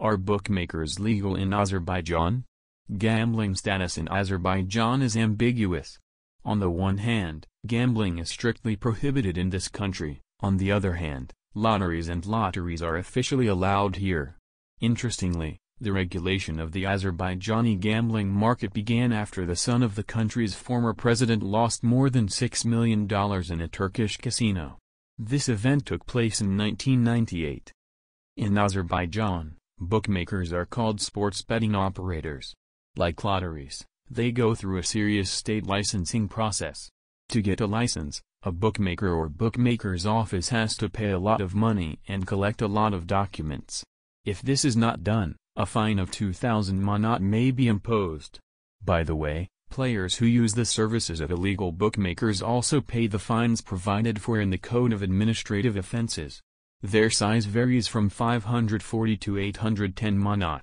Are bookmakers legal in Azerbaijan? Gambling status in Azerbaijan is ambiguous. On the one hand, gambling is strictly prohibited in this country, on the other hand, lotteries and lotteries are officially allowed here. Interestingly, the regulation of the Azerbaijani gambling market began after the son of the country's former president lost more than $6 million in a Turkish casino. This event took place in 1998. In Azerbaijan, bookmakers are called sports betting operators. Like lotteries, they go through a serious state licensing process. To get a license, a bookmaker or bookmaker's office has to pay a lot of money and collect a lot of documents. If this is not done, a fine of 2,000 manat may be imposed. By the way, players who use the services of illegal bookmakers also pay the fines provided for in the Code of Administrative Offenses. Their size varies from 540 to 810 manat.